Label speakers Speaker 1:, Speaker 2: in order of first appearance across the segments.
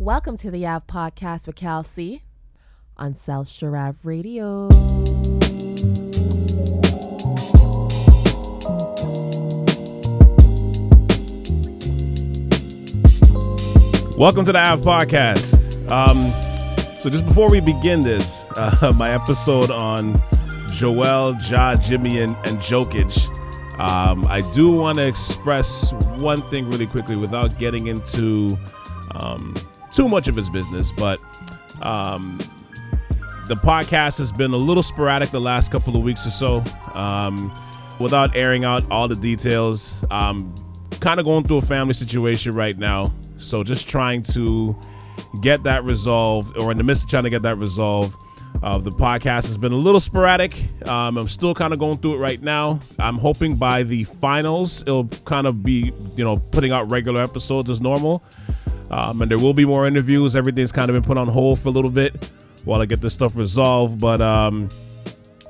Speaker 1: Welcome to the Ave Podcast with Cal C on South Sharav Radio.
Speaker 2: Welcome to the Ave Podcast. Um, so just before we begin this, uh, my episode on Joel, Ja, Jimmy, and, and Jokic, um, I do want to express one thing really quickly without getting into um, too much of his business, but um, the podcast has been a little sporadic the last couple of weeks or so. Um, without airing out all the details, um, kind of going through a family situation right now. So just trying to get that resolved, or in the midst of trying to get that resolved. Uh, the podcast has been a little sporadic. Um, I'm still kind of going through it right now. I'm hoping by the finals, it'll kind of be, you know, putting out regular episodes as normal. Um, and there will be more interviews. Everything's kind of been put on hold for a little bit while I get this stuff resolved. But um,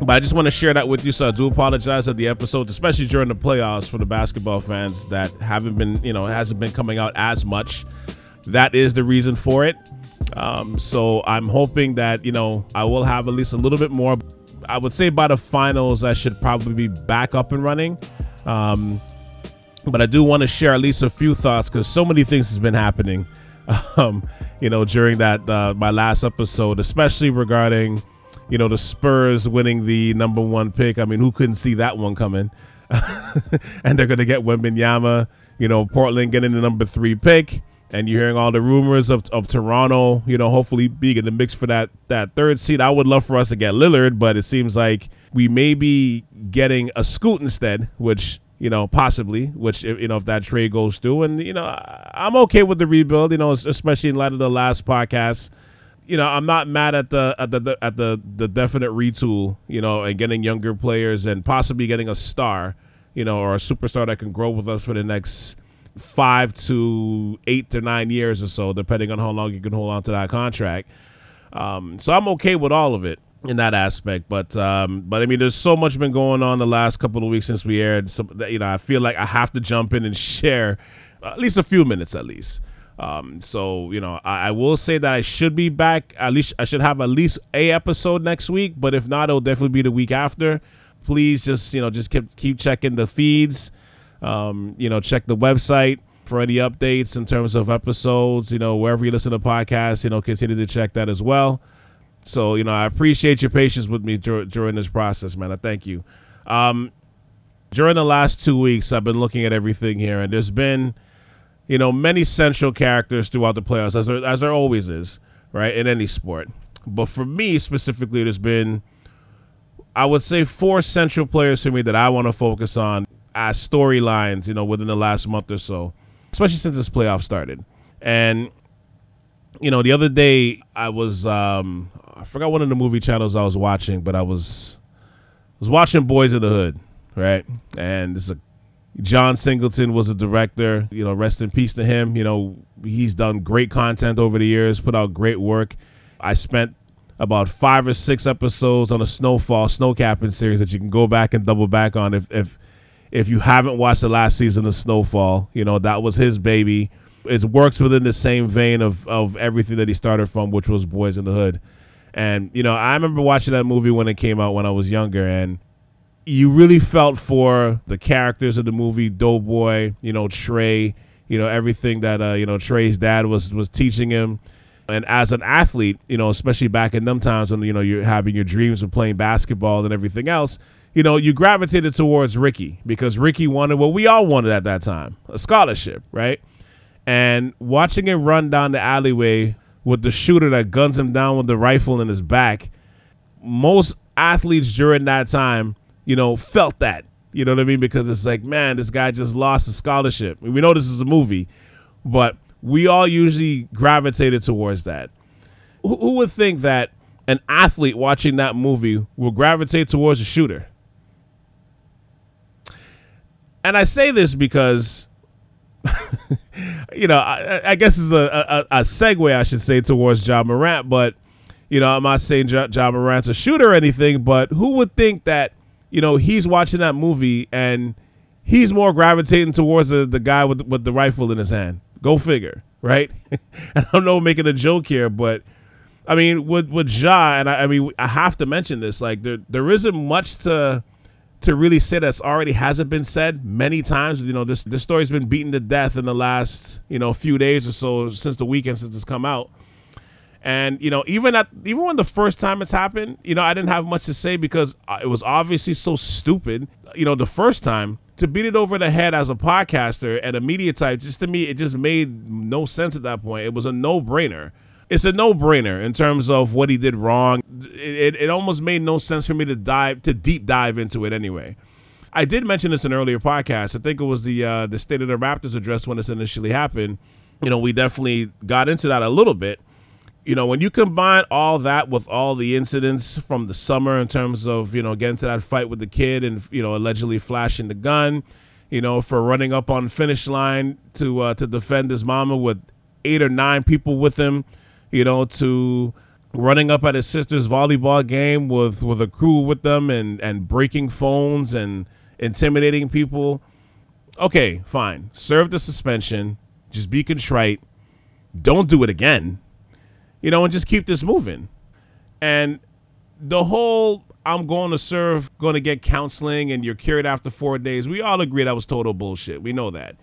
Speaker 2: but I just want to share that with you. So I do apologize that the episodes, especially during the playoffs for the basketball fans that haven't been, you know, hasn't been coming out as much. That is the reason for it. Um, so I'm hoping that, you know, I will have at least a little bit more. I would say by the finals, I should probably be back up and running. Um, but I do want to share at least a few thoughts because so many things has been happening, um, you know, during that uh, my last episode, especially regarding you know, the Spurs winning the number one pick. I mean, who couldn't see that one coming? and they're going to get Wembanyama, you know, Portland getting the number three pick. And you're hearing all the rumors of, of Toronto, you know, hopefully being in the mix for that, that third seed. I would love for us to get Lillard, but it seems like we may be getting a Scoot instead, which, you know, possibly, which, you know, if that trade goes through. And, you know, I'm okay with the rebuild, you know, especially in light of the last podcast you know, I'm not mad at the at the at the the definite retool, you know, and getting younger players and possibly getting a star, you know, or a superstar that can grow with us for the next five to eight to nine years or so, depending on how long you can hold on to that contract. Um, so I'm okay with all of it in that aspect, but um, but I mean, there's so much been going on the last couple of weeks since we aired. So that, you know, I feel like I have to jump in and share at least a few minutes, at least. Um, so you know, I, I, will say that I should be back. At least I should have at least a episode next week. But if not, it'll definitely be the week after. Please just you know just keep keep checking the feeds. Um, you know, check the website for any updates in terms of episodes. You know, wherever you listen to podcasts, you know, continue to check that as well. So you know, I appreciate your patience with me dur- during this process, man. I thank you. Um, during the last two weeks, I've been looking at everything here, and there's been you know, many central characters throughout the playoffs, as there, as there always is, right, in any sport. But for me specifically, there's been, I would say, four central players for me that I want to focus on as storylines, you know, within the last month or so, especially since this playoff started. And, you know, the other day I was, um, I forgot one of the movie channels I was watching, but I was, was watching Boyz n the Hood, right? And this is a John Singleton was a director. You know, rest in peace to him. You know, he's done great content over the years, put out great work. I spent about five or six episodes on a snowfall snowcapping series that you can go back and double back on if if if you haven't watched the last season of Snowfall. You know, that was his baby. It works within the same vein of of everything that he started from, which was Boyz n the Hood. And you know, I remember watching that movie when it came out when I was younger, and you really felt for the characters of the movie Doughboy, you know, Trey, you know, everything that uh, you know, Trey's dad was was teaching him. And as an athlete, you know, especially back in them times when you know you're having your dreams of playing basketball and everything else, you know, you gravitated towards Ricky because Ricky wanted what we all wanted at that time, a scholarship, right? And watching him run down the alleyway with the shooter that guns him down with the rifle in his back, most athletes during that time you know, felt that. You know what I mean? Because it's like, man, this guy just lost a scholarship. We know this is a movie, but we all usually gravitated towards that. Who, who would think that an athlete watching that movie will gravitate towards a shooter? And I say this because, you know, I, I guess is a, a, a, segue, I should say, towards Ja Morant. But, you know, I'm not saying Ja, ja Morant's a shooter or anything, but who would think that you know, he's watching that movie and he's more gravitating towards the, the guy with with the rifle in his hand. Go figure, right? and I don't know making a joke here, but I mean with with Ja, and I, I mean I have to mention this. Like there there isn't much to to really say that's already hasn't been said many times. You know, this this story's been beaten to death in the last you know few days or so since the weekend since it's come out. And you know, even at even when the first time it's happened, you know, I didn't have much to say because uh, it was obviously so stupid. You know, the first time to beat it over the head as a podcaster and a media type, just to me, it just made no sense at that point. It was a no brainer. It's a no brainer in terms of what he did wrong. It, it, it almost made no sense for me to dive to deep dive into it anyway. I did mention this in an earlier podcast. I think it was the uh, the State of the Raptors address when this initially happened. You know, we definitely got into that a little bit you know, when you combine all that with all the incidents from the summer in terms of, you know, getting to that fight with the kid and, you know, allegedly flashing the gun, you know, for running up on finish line to uh, to defend his mama with eight or nine people with him, you know, to running up at his sister's volleyball game with with a crew with them and and breaking phones and intimidating people. Okay, fine. Serve the suspension. Just be contrite. Don't do it again you know, and just keep this moving. And the whole I'm going to serve, going to get counseling, and you're cured after four days, we all agree that was total bullshit. We know that.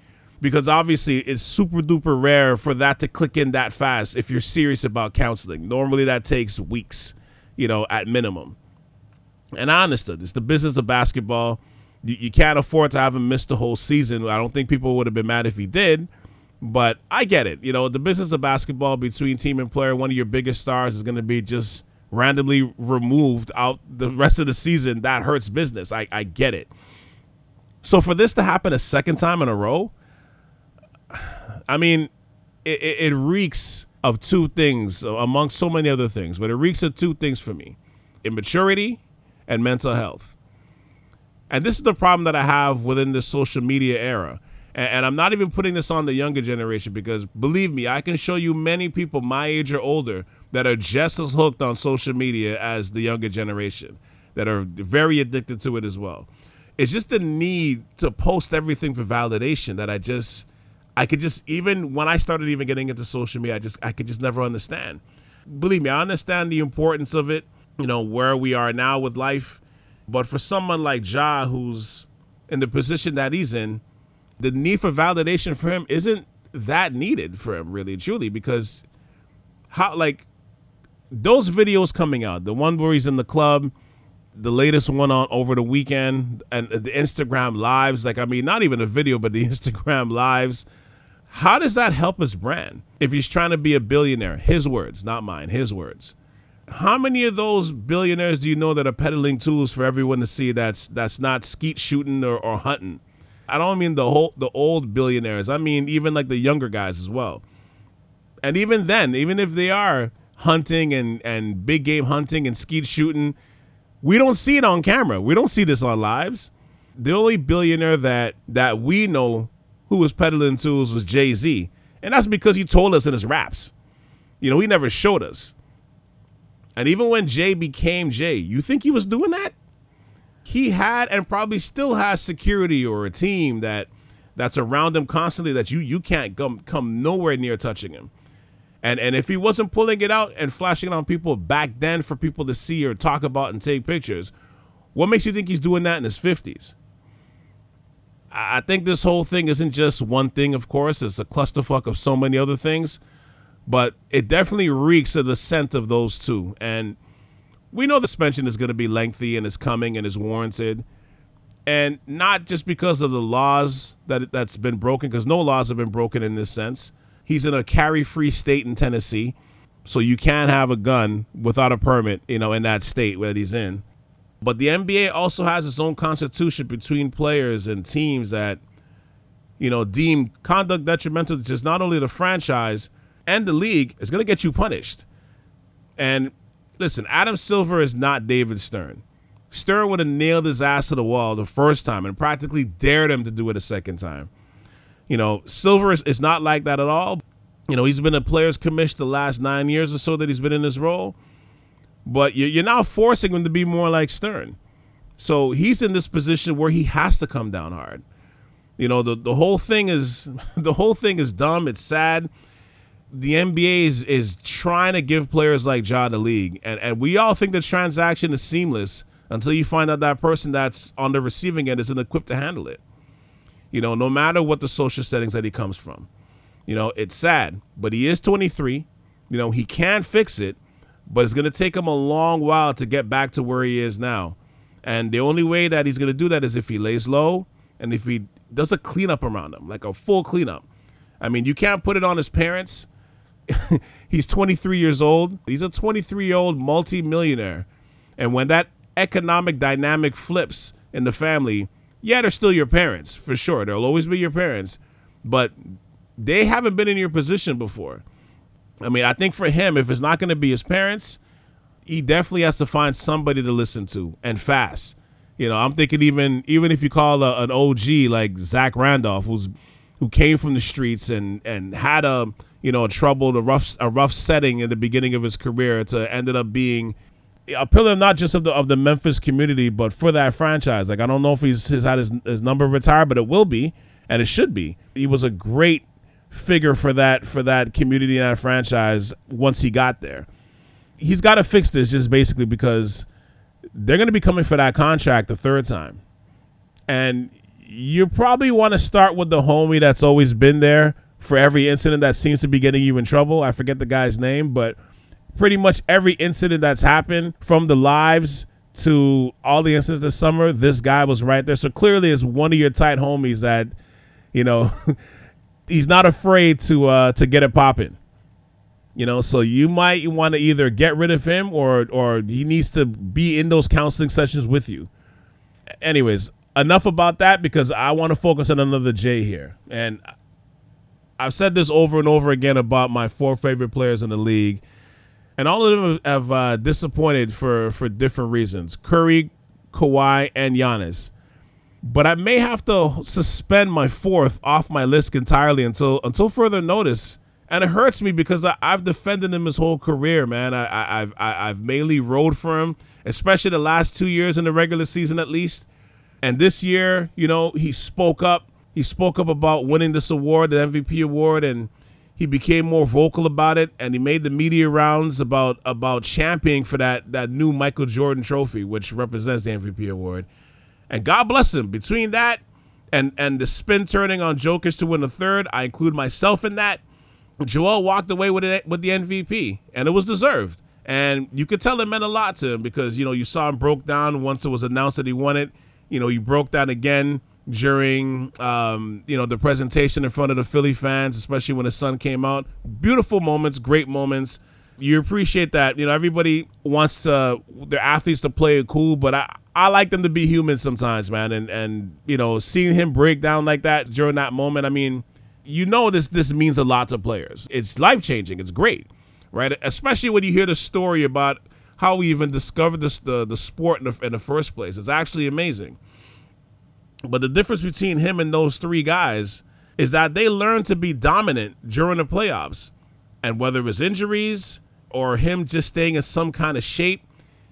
Speaker 2: Because obviously it's super duper rare for that to click in that fast if you're serious about counseling. Normally that takes weeks, you know, at minimum. And I understood. It's the business of basketball. You, you can't afford to have him miss the whole season. I don't think people would have been mad if he did. But I get it. You know, the business of basketball between team and player, one of your biggest stars is going to be just randomly removed out the rest of the season. That hurts business. I, I get it. So for this to happen a second time in a row, I mean, it, it, it reeks of two things among so many other things, but it reeks of two things for me immaturity and mental health. And this is the problem that I have within the social media era and, and I'm not even putting this on the younger generation because believe me, I can show you many people my age or older that are just as hooked on social media as the younger generation that are very addicted to it as well. It's just the need to post everything for validation that I just I could just even when I started even getting into social media, I just I could just never understand. Believe me, I understand the importance of it, you know, where we are now with life. But for someone like Ja who's in the position that he's in, the need for validation for him isn't that needed for him really truly because how like those videos coming out the one where he's in the club the latest one on over the weekend and the instagram lives like i mean not even a video but the instagram lives how does that help his brand if he's trying to be a billionaire his words not mine his words how many of those billionaires do you know that are peddling tools for everyone to see that's that's not skeet shooting or, or hunting I don't mean the whole the old billionaires. I mean even like the younger guys as well. And even then, even if they are hunting and and big game hunting and skeet shooting, we don't see it on camera. We don't see this on lives. The only billionaire that that we know who was peddling tools was Jay Z, and that's because he told us in his raps. You know, he never showed us. And even when Jay became Jay, you think he was doing that? he had and probably still has security or a team that that's around him constantly that you you can't come come nowhere near touching him. And and if he wasn't pulling it out and flashing it on people back then for people to see or talk about and take pictures, what makes you think he's doing that in his 50s? I think this whole thing isn't just one thing, of course. It's a clusterfuck of so many other things. But it definitely reeks of the scent of those two. And we know the suspension is going to be lengthy and is coming and is warranted. And not just because of the laws that that's been broken, because no laws have been broken in this sense. He's in a carry-free state in Tennessee, so you can't have a gun without a permit, you know, in that state where he's in. But the NBA also has its own constitution between players and teams that, you know, deem conduct detrimental to just not only the franchise and the league is going to get you punished. And listen, Adam Silver is not David Stern. Stern would have nailed his ass to the wall the first time and practically dared him to do it a second time. You know, Silver is, is not like that at all. You know, he's been a player's commission the last nine years or so that he's been in this role. But you're now forcing him to be more like Stern. So he's in this position where he has to come down hard. You know, the, the whole thing is the whole thing is dumb. It's sad. the NBA is, is trying to give players like Ja the league, and, and we all think the transaction is seamless until you find out that person that's on the receiving end isn't equipped to handle it. You know, no matter what the social settings that he comes from. You know, it's sad, but he is 23. You know, he can fix it, but it's going to take him a long while to get back to where he is now. And the only way that he's going to do that is if he lays low and if he does a cleanup around him, like a full cleanup. I mean, you can't put it on his parents. he's 23 years old. He's a 23 year old multimillionaire. And when that economic dynamic flips in the family, yeah, they're still your parents for sure. They'll always be your parents, but they haven't been in your position before. I mean, I think for him, if it's not going to be his parents, he definitely has to find somebody to listen to and fast. You know, I'm thinking even even if you call a, an OG like Zach Randolph, who's who came from the streets and and had a you know a troubled a rough a rough setting in the beginning of his career to ended up being a pillar not just of the of the Memphis community, but for that franchise. Like I don't know if he's, he's had his, his number retired, but it will be, and it should be. He was a great figure for that for that community and that franchise once he got there. He's got to fix this just basically because they're going to be coming for that contract the third time, and you probably want to start with the homie that's always been there for every incident that seems to be getting you in trouble. I forget the guy's name, but pretty much every incident that's happened from the lives to all the incidents this summer, this guy was right there. So clearly, it's one of your tight homies that, you know, he's not afraid to uh, to get it popping. You know, so you might want to either get rid of him or or he needs to be in those counseling sessions with you. Anyways, enough about that because I want to focus on another J here. And I've said this over and over again about my four favorite players in the league and all of them have uh, disappointed for for different reasons. Curry, Kawhi, and Giannis. But I may have to suspend my fourth off my list entirely until until further notice. And it hurts me because I, have defended him his whole career, man. I, have I've mainly rode for him, especially the last two years in the regular season at least. And this year, you know, he spoke up. He spoke up about winning this award, the MVP award, and he became more vocal about it and he made the media rounds about about championing for that that new Michael Jordan trophy which represents the MVP award. And God bless him. Between that and and the spin turning on Jokic to win the third, I include myself in that. Joel walked away with it with the MVP and it was deserved. And you could tell it meant a lot to him because you know you saw him broke down once it was announced that he won it. You know, he broke down again during um, you know the presentation in front of the Philly fans, especially when his son came out. Beautiful moments, great moments. You appreciate that. You know, everybody wants to their athletes to play it cool, but I I like them to be human sometimes, man. And and you know, seeing him break down like that during that moment, I mean, you know this this means a lot to players. It's life changing. It's great, right? Especially when you hear the story about how we even discovered this, the the sport in the, in the first place. It's actually amazing. But the difference between him and those three guys is that they learned to be dominant during the playoffs. And whether it was injuries or him just staying in some kind of shape,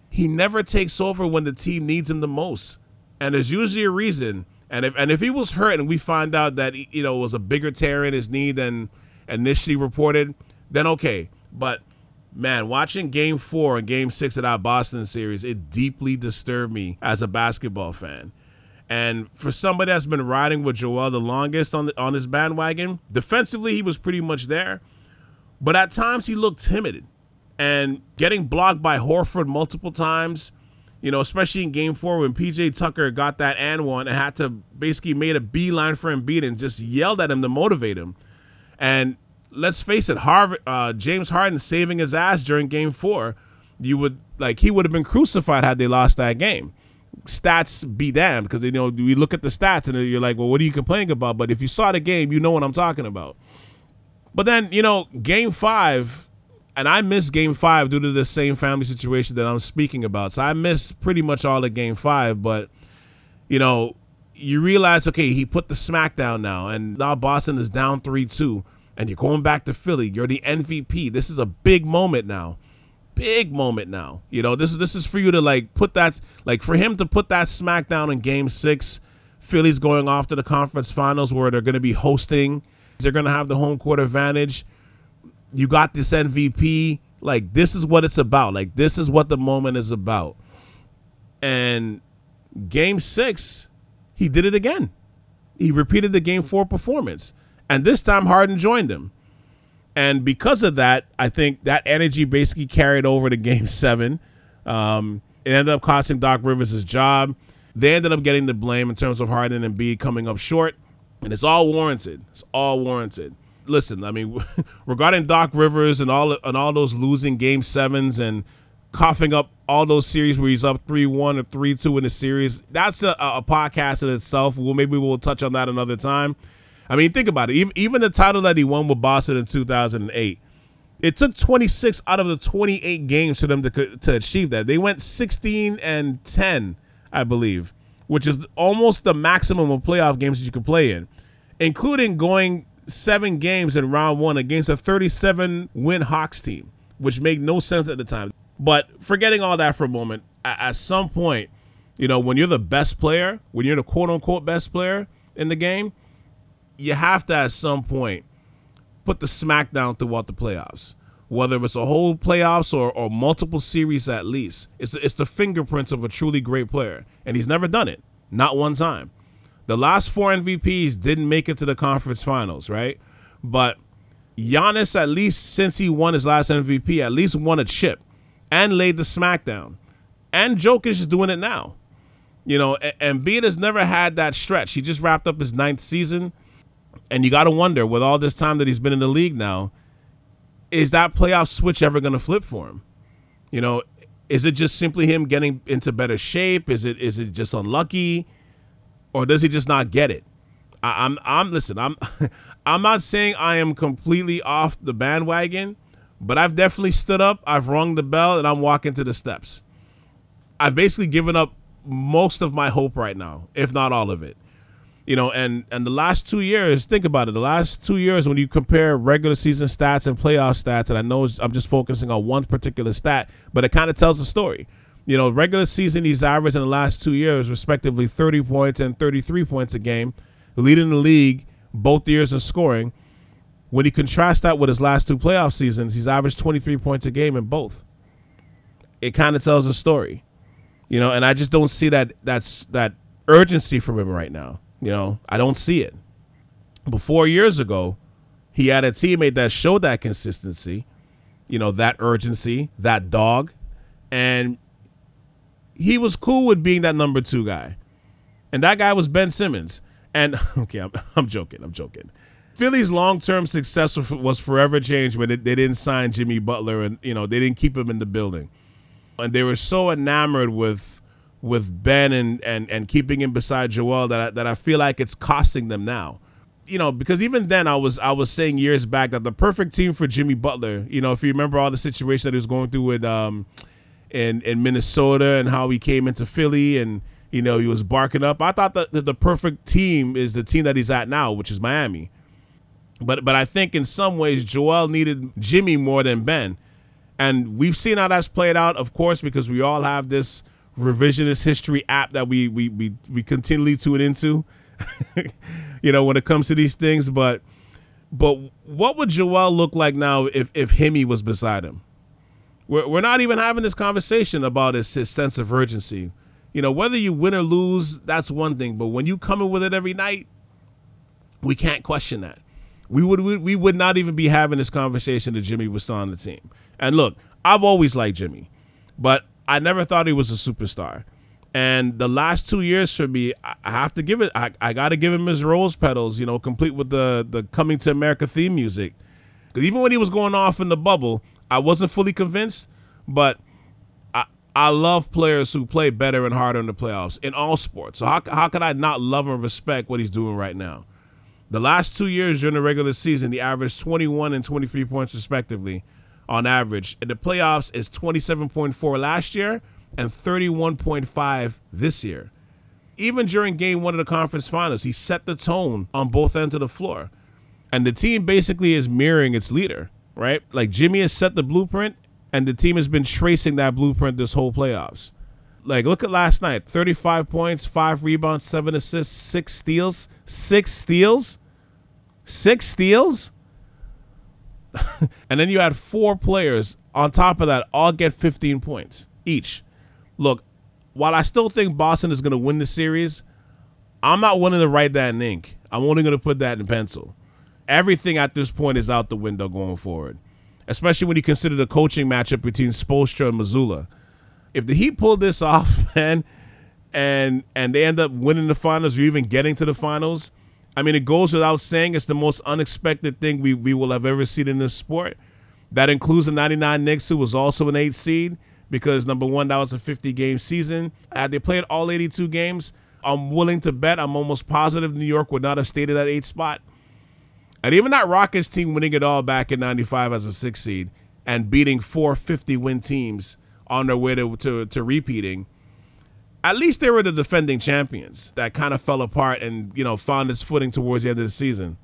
Speaker 2: he never takes over when the team needs him the most. And there's usually a reason. And if and if he was hurt and we find out that you know was a bigger tear in his knee than initially reported, then okay. But man, watching game four and game six of that Boston series, it deeply disturbed me as a basketball fan. And for somebody that's been riding with Joel the longest on the, on his bandwagon, defensively he was pretty much there, but at times he looked timid and getting blocked by Horford multiple times. You know, especially in Game Four when PJ Tucker got that and one and had to basically made a beeline for Embiid and just yelled at him to motivate him. And let's face it, Harvard, uh, James Harden saving his ass during Game Four, you would like he would have been crucified had they lost that game stats be damned because you know we look at the stats and you're like, well, what are you complaining about? But if you saw the game, you know what I'm talking about. But then you know, game five, and I missed game five due to the same family situation that I'm speaking about. So I missed pretty much all of game five. But you know, you realize, okay, he put the smackdown now, and now Boston is down three two, and you're going back to Philly. You're the MVP. This is a big moment now big moment now. You know, this is this is for you to like put that like for him to put that smackdown in game 6. Philly's going off to the conference finals where they're going to be hosting. They're going to have the home court advantage. You got this MVP. Like this is what it's about. Like this is what the moment is about. And game six, he did it again. He repeated the game four performance. And this time Harden joined him. And because of that, I think that energy basically carried over to game seven. Um, it ended up costing Doc Rivers his job. They ended up getting the blame in terms of Harden and B coming up short. And it's all warranted. It's all warranted. Listen, I mean, regarding Doc Rivers and all and all those losing game sevens and coughing up all those series where he's up three one or three two in the series, that's a, a podcast in itself. Well, maybe we'll touch on that another time. I mean, think about it. Even, even the title that he won with Boston in 2008, it took 26 out of the 28 games for them to to achieve that. They went 16 and 10, I believe, which is almost the maximum of playoff games that you could play in, including going seven games in round one against a 37 win Hawks team, which made no sense at the time. But forgetting all that for a moment, at some point, you know, when you're the best player, when you're the quote unquote best player in the game, you have to at some point put the smackdown throughout the playoffs. Whether it's a whole playoffs or, or multiple series at least, it's it's the fingerprints of a truly great player, and he's never done it, not one time. The last four MVPs didn't make it to the conference finals, right? But Giannis, at least since he won his last MVP, at least won a chip and laid the smackdown. And Jokic is doing it now. You know, and Embiid has never had that stretch. He just wrapped up his ninth season. And you got to wonder, with all this time that he's been in the league now, is that playoff switch ever going to flip for him? You know, is it just simply him getting into better shape? Is it is it just unlucky, or does he just not get it? I, I'm I'm listen. I'm I'm not saying I am completely off the bandwagon, but I've definitely stood up. I've rung the bell, and I'm walking to the steps. I've basically given up most of my hope right now, if not all of it you know, and and the last two years, think about it. The last two years, when you compare regular season stats and playoff stats, and I know I'm just focusing on one particular stat, but it kind of tells the story. You know, regular season, he's averaged in the last two years, respectively, 30 points and 33 points a game, leading the league both years in scoring. When you contrast that with his last two playoff seasons, he's averaged 23 points a game in both. It kind of tells a story, you know, and I just don't see that that's that urgency from him right now. You know, I don't see it. But four years ago, he had a teammate that showed that consistency, you know, that urgency, that dog, and he was cool with being that number two guy. And that guy was Ben Simmons. And okay, I'm, I'm joking. I'm joking. Philly's long-term success was forever changed when they didn't sign Jimmy Butler, and you know they didn't keep him in the building, and they were so enamored with with Ben and, and, and keeping him beside Joel that I, that I feel like it's costing them now. You know, because even then I was I was saying years back that the perfect team for Jimmy Butler, you know, if you remember all the situation that he was going through with um in in Minnesota and how he came into Philly and you know he was barking up. I thought that the perfect team is the team that he's at now, which is Miami. But but I think in some ways Joel needed Jimmy more than Ben. And we've seen how that's played out, of course, because we all have this revisionist history app that we we we, we continually tune into. you know, when it comes to these things, but but what would Joel look like now if if Himmy was beside him? We're we're not even having this conversation about his his sense of urgency. You know, whether you win or lose, that's one thing, but when you come in with it every night, we can't question that. We would we, we would not even be having this conversation if Jimmy was still on the team. And look, I've always liked Jimmy, but I never thought he was a superstar. And the last two years for me, I have to give it. I, I got to give him his rose petals, you know, complete with the the coming to America theme music. Because even when he was going off in the bubble, I wasn't fully convinced. But I I love players who play better and harder in the playoffs in all sports. So how how could I not love and respect what he's doing right now? The last two years during the regular season, he averaged 21 and 23 points respectively on average. In the playoffs is 27.4 last year and 31.5 this year. Even during game one of the conference finals, he set the tone on both ends of the floor. And the team basically is mirroring its leader, right? Like Jimmy has set the blueprint, and the team has been tracing that blueprint this whole playoffs. Like, look at last night 35 points, five rebounds, seven assists, six steals. Six steals? Six steals? and then you had four players on top of that all get 15 points each. Look, while I still think Boston is going to win the series, I'm not willing to write that in ink. I'm only going to put that in pencil. Everything at this point is out the window going forward, especially when you consider the coaching matchup between Spoelstra and Mazzulla. If the Heat pull this off, man, and and they end up winning the finals or even getting to the finals, I mean, it goes without saying it's the most unexpected thing we, we will have ever seen in this sport. That includes the 99 Knicks, who was also an eight seed, because number one, that was a 50 game season. Had they played all 82 games, I'm willing to bet, I'm almost positive New York would not have stayed at that eight spot. And even that Rockets team winning it all back in 95 as a six seed and beating four 50 win teams on their way to, to, to repeating at least they were the defending champions that kind of fell apart and you know found its footing towards the end of the season.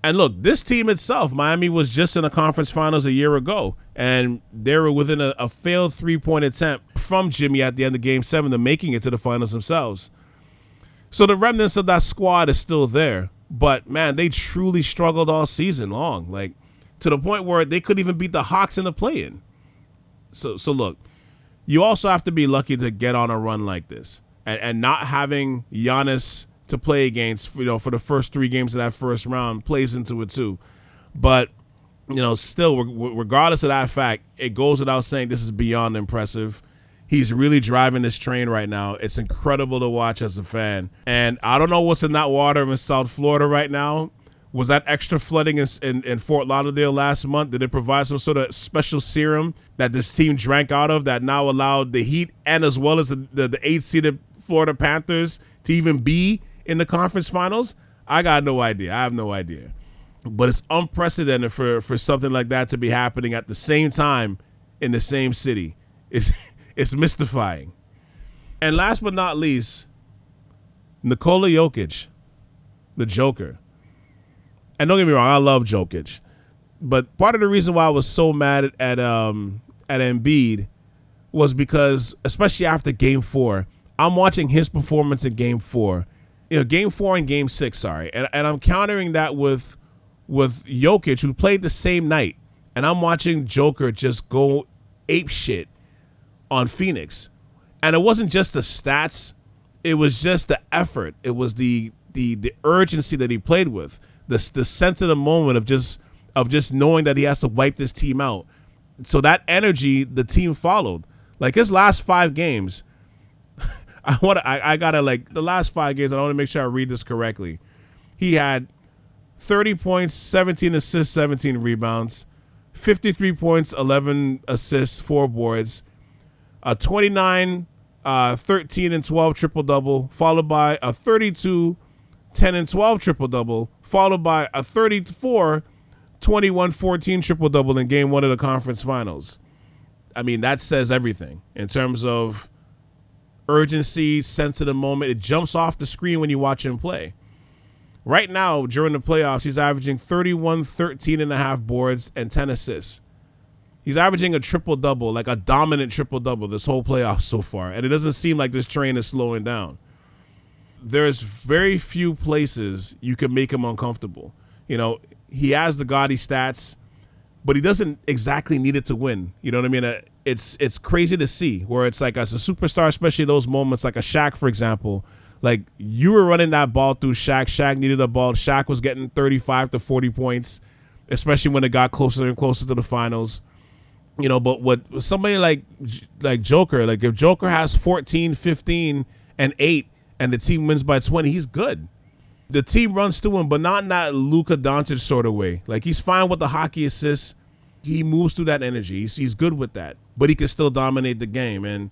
Speaker 2: And look, this team itself, Miami was just in the conference finals a year ago, and they were within a, a failed three point attempt from Jimmy at the end of Game Seven to making it to the finals themselves. So the remnants of that squad is still there, but man, they truly struggled all season long, like to the point where they could even beat the Hawks in the play-in. So, so look, you also have to be lucky to get on a run like this, and, and not having Giannis to play against, you know, for the first three games of that first round plays into it too. But you know, still, regardless of that fact, it goes without saying this is beyond impressive. He's really driving this train right now. It's incredible to watch as a fan. And I don't know what's in that water in South Florida right now, was that extra flooding in, in, in, Fort Lauderdale last month? Did it provide some sort of special serum that this team drank out of that now allowed the Heat and as well as the, the, the eight seeded Florida Panthers to even be in the conference finals? I got no idea. I have no idea. But it's unprecedented for, for something like that to be happening at the same time in the same city. It's, it's mystifying. And last but not least, Nikola Jokic, the Joker. And don't get me wrong, I love Jokic, but part of the reason why I was so mad at, at um at Embiid was because, especially after Game Four, I'm watching his performance in Game Four, you know, Game Four and Game Six, sorry, and and I'm countering that with with Jokic, who played the same night, and I'm watching Joker just go ape shit on Phoenix, and it wasn't just the stats, it was just the effort, it was the the the urgency that he played with the the sense of the moment of just of just knowing that he has to wipe this team out. So that energy, the team followed. Like his last five games, I want I, I gotta like the last five games. I want to make sure I read this correctly. He had 30 points, 17 assists, 17 rebounds, 53 points, 11 assists, four boards, a 29, uh, 13 and 12 triple double, followed by a 32, 10 and 12 triple double, followed by a 34 21 14 triple double in game one of the conference finals. I mean, that says everything in terms of urgency, sense of the moment. It jumps off the screen when you watch him play. Right now, during the playoffs, he's averaging 31, 13 and a half boards and 10 assists. He's averaging a triple double, like a dominant triple double this whole playoff so far. And it doesn't seem like this train is slowing down there's very few places you can make him uncomfortable. You know, he has the gaudy stats, but he doesn't exactly need it to win. You know what I mean? Uh, it's it's crazy to see where it's like as a superstar, especially those moments like a Shaq, for example. Like you were running that ball through Shaq. Shaq needed a ball. Shaq was getting 35 to 40 points, especially when it got closer and closer to the finals. You know, but what somebody like like Joker, like if Joker has 14, 15, and 8 and the team wins by 20, he's good. The team runs through him, but not in that Luka Doncic sort of way. Like he's fine with the hockey assists. He moves through that energy. He's, he's good with that, but he can still dominate the game. And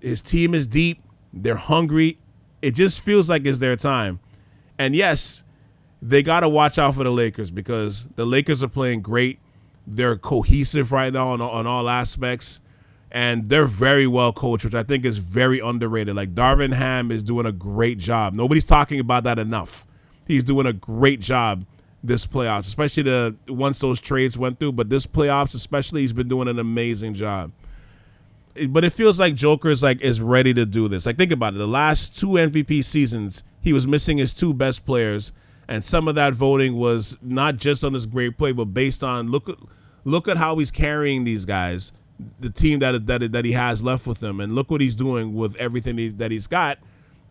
Speaker 2: his team is deep. They're hungry. It just feels like it's their time. And yes, they got to watch out for the Lakers because the Lakers are playing great. They're cohesive right now on, on all aspects and they're very well coached, which I think is very underrated. Like Darvin Ham is doing a great job. Nobody's talking about that enough. He's doing a great job this playoffs, especially the once those trades went through. But this playoffs, especially, he's been doing an amazing job. But it feels like Joker is like is ready to do this. Like think about it. The last two MVP seasons, he was missing his two best players, And some of that voting was not just on this great play, but based on look at look at how he's carrying these guys, the team that that that he has left with him, and look what he's doing with everything he's, that he's got.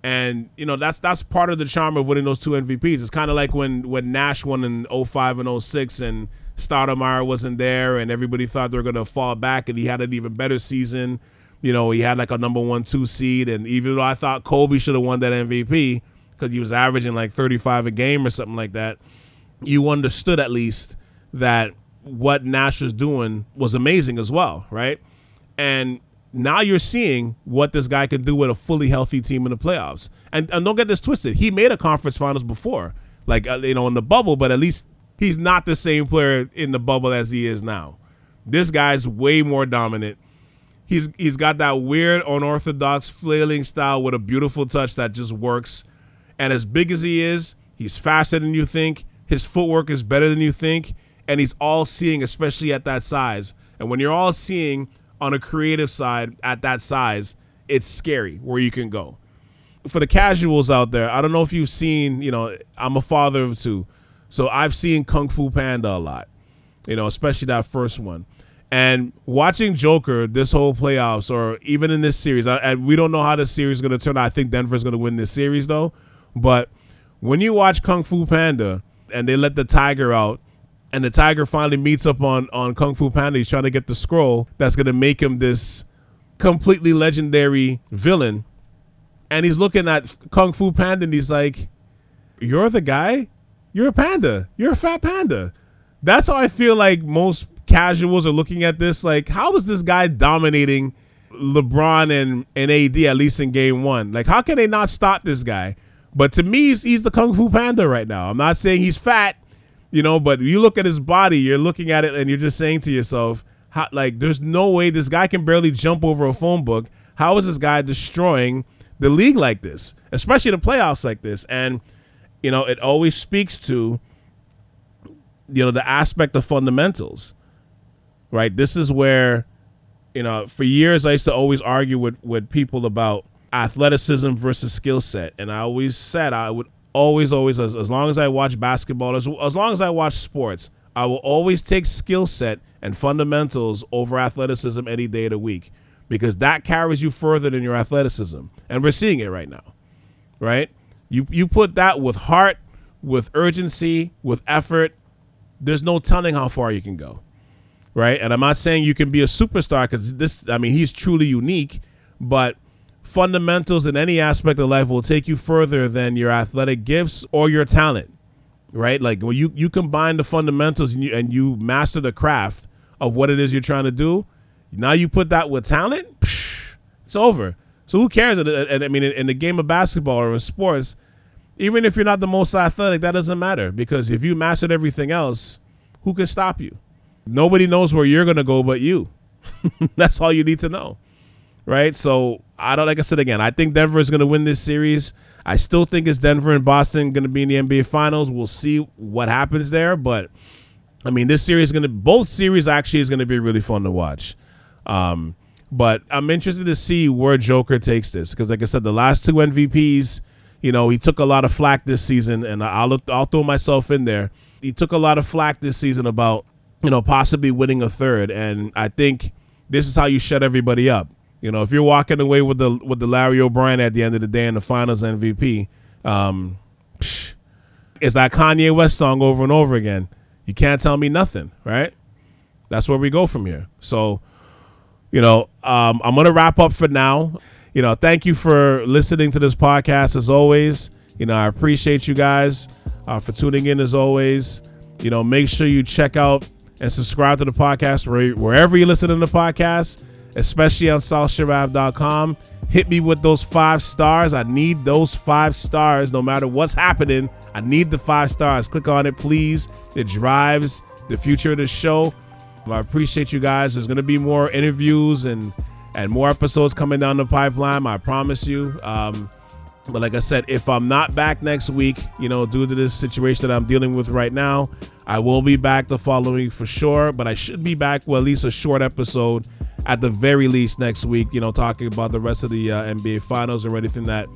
Speaker 2: And you know that's that's part of the charm of winning those two MVPs. It's kind of like when when Nash won in 05 and 06 and Stoudemire wasn't there, and everybody thought they were going to fall back, and he had an even better season. You know, he had like a number one, two seed, and even though I thought Kobe should have won that MVP because he was averaging like 35 a game or something like that, you understood at least that what Nash was doing was amazing as well, right? And now you're seeing what this guy can do with a fully healthy team in the playoffs. And, and don't get this twisted. He made a conference finals before, like, uh, you know, in the bubble, but at least he's not the same player in the bubble as he is now. This guy's way more dominant. He's he's got that weird unorthodox flailing style with a beautiful touch that just works. And as big as he is, he's faster than you think. His footwork is better than you think, and he's all seeing especially at that size. And when you're all seeing on a creative side at that size, it's scary where you can go. For the casuals out there, I don't know if you've seen, you know, I'm a father of two. So I've seen Kung Fu Panda a lot, you know, especially that first one. And watching Joker this whole playoffs, or even in this series, and we don't know how this series is going to turn out. I think Denver's going to win this series, though. But when you watch Kung Fu Panda and they let the tiger out, and the tiger finally meets up on on Kung Fu Panda, he's trying to get the scroll that's going to make him this completely legendary villain. And he's looking at Kung Fu Panda and he's like, "You're the guy." You're a panda. You're a fat panda. That's how I feel like most casuals are looking at this. Like, how is this guy dominating LeBron and, and AD at least in game one? Like, how can they not stop this guy? But to me, he's, he's the Kung Fu Panda right now. I'm not saying he's fat, you know, but you look at his body, you're looking at it and you're just saying to yourself, how, like, there's no way this guy can barely jump over a phone book. How is this guy destroying the league like this, especially the playoffs like this? And you know, it always speaks to, you know, the aspect of fundamentals, right? This is where, you know, for years I used to always argue with, with people about athleticism versus skill set. And I always said I would always, always, as, as long as I watch basketball, as, as long as I watch sports, I will always take skill set and fundamentals over athleticism any day of the week because that carries you further than your athleticism. And we're seeing it right now, right? You you put that with heart, with urgency, with effort. There's no telling how far you can go, right? And I'm not saying you can be a superstar because this. I mean, he's truly unique, but fundamentals in any aspect of life will take you further than your athletic gifts or your talent, right? Like when you you combine the fundamentals and you and you master the craft of what it is you're trying to do. Now you put that with talent, psh, it's over. So who cares? And I mean, in the game of basketball or in sports, even if you're not the most athletic, that doesn't matter because if you mastered everything else, who can stop you? Nobody knows where you're gonna go but you. That's all you need to know, right? So I don't. Like I said again, I think Denver is gonna win this series. I still think it's Denver and Boston gonna be in the NBA Finals. We'll see what happens there, but I mean, this series is gonna. Both series actually is gonna be really fun to watch. Um, but I'm interested to see where Joker takes this because, like I said, the last two MVPs, you know, he took a lot of flack this season, and I'll I'll throw myself in there. He took a lot of flack this season about you know possibly winning a third, and I think this is how you shut everybody up. You know, if you're walking away with the with the Larry O'Brien at the end of the day in the Finals MVP, um, psh, it's that Kanye West song over and over again. You can't tell me nothing, right? That's where we go from here. So you know, um, I'm to wrap up for now. You know, thank you for listening to this podcast as always. You know, I appreciate you guys uh, for tuning in as always. You know, make sure you check out and subscribe to the podcast wherever you listen to the podcast, especially on SouthShirav.com. Hit me with those five stars. I need those five stars no matter what's happening. I need the five stars. Click on it, please. It drives the future of the show. I appreciate you guys. There's going to be more interviews and and more episodes coming down the pipeline. I promise you. Um, but like I said, if I'm not back next week, you know, due to this situation that I'm dealing with right now, I will be back the following for sure. But I should be back with at least a short episode at the very least next week. You know, talking about the rest of the uh, NBA Finals or anything that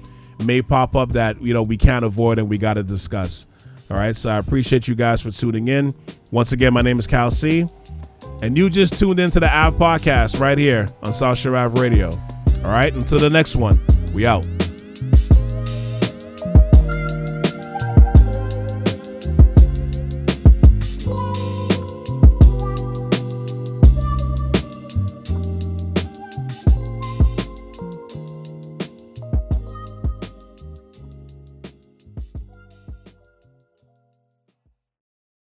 Speaker 2: may pop up that you know we can't avoid and we got to discuss. All right, so I appreciate you guys for tuning in. Once again, my name is Cal C, and you just tuned into the Ave Podcast right here on South Shore Radio. All right, until the next one, we out.